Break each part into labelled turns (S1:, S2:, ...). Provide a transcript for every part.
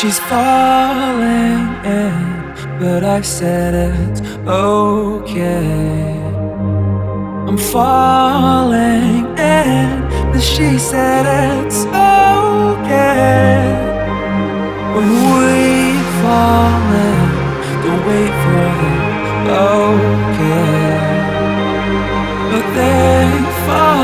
S1: She's falling in, but I said it's okay. I'm falling in, but she said it's okay.
S2: together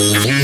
S1: Yeah.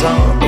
S2: song.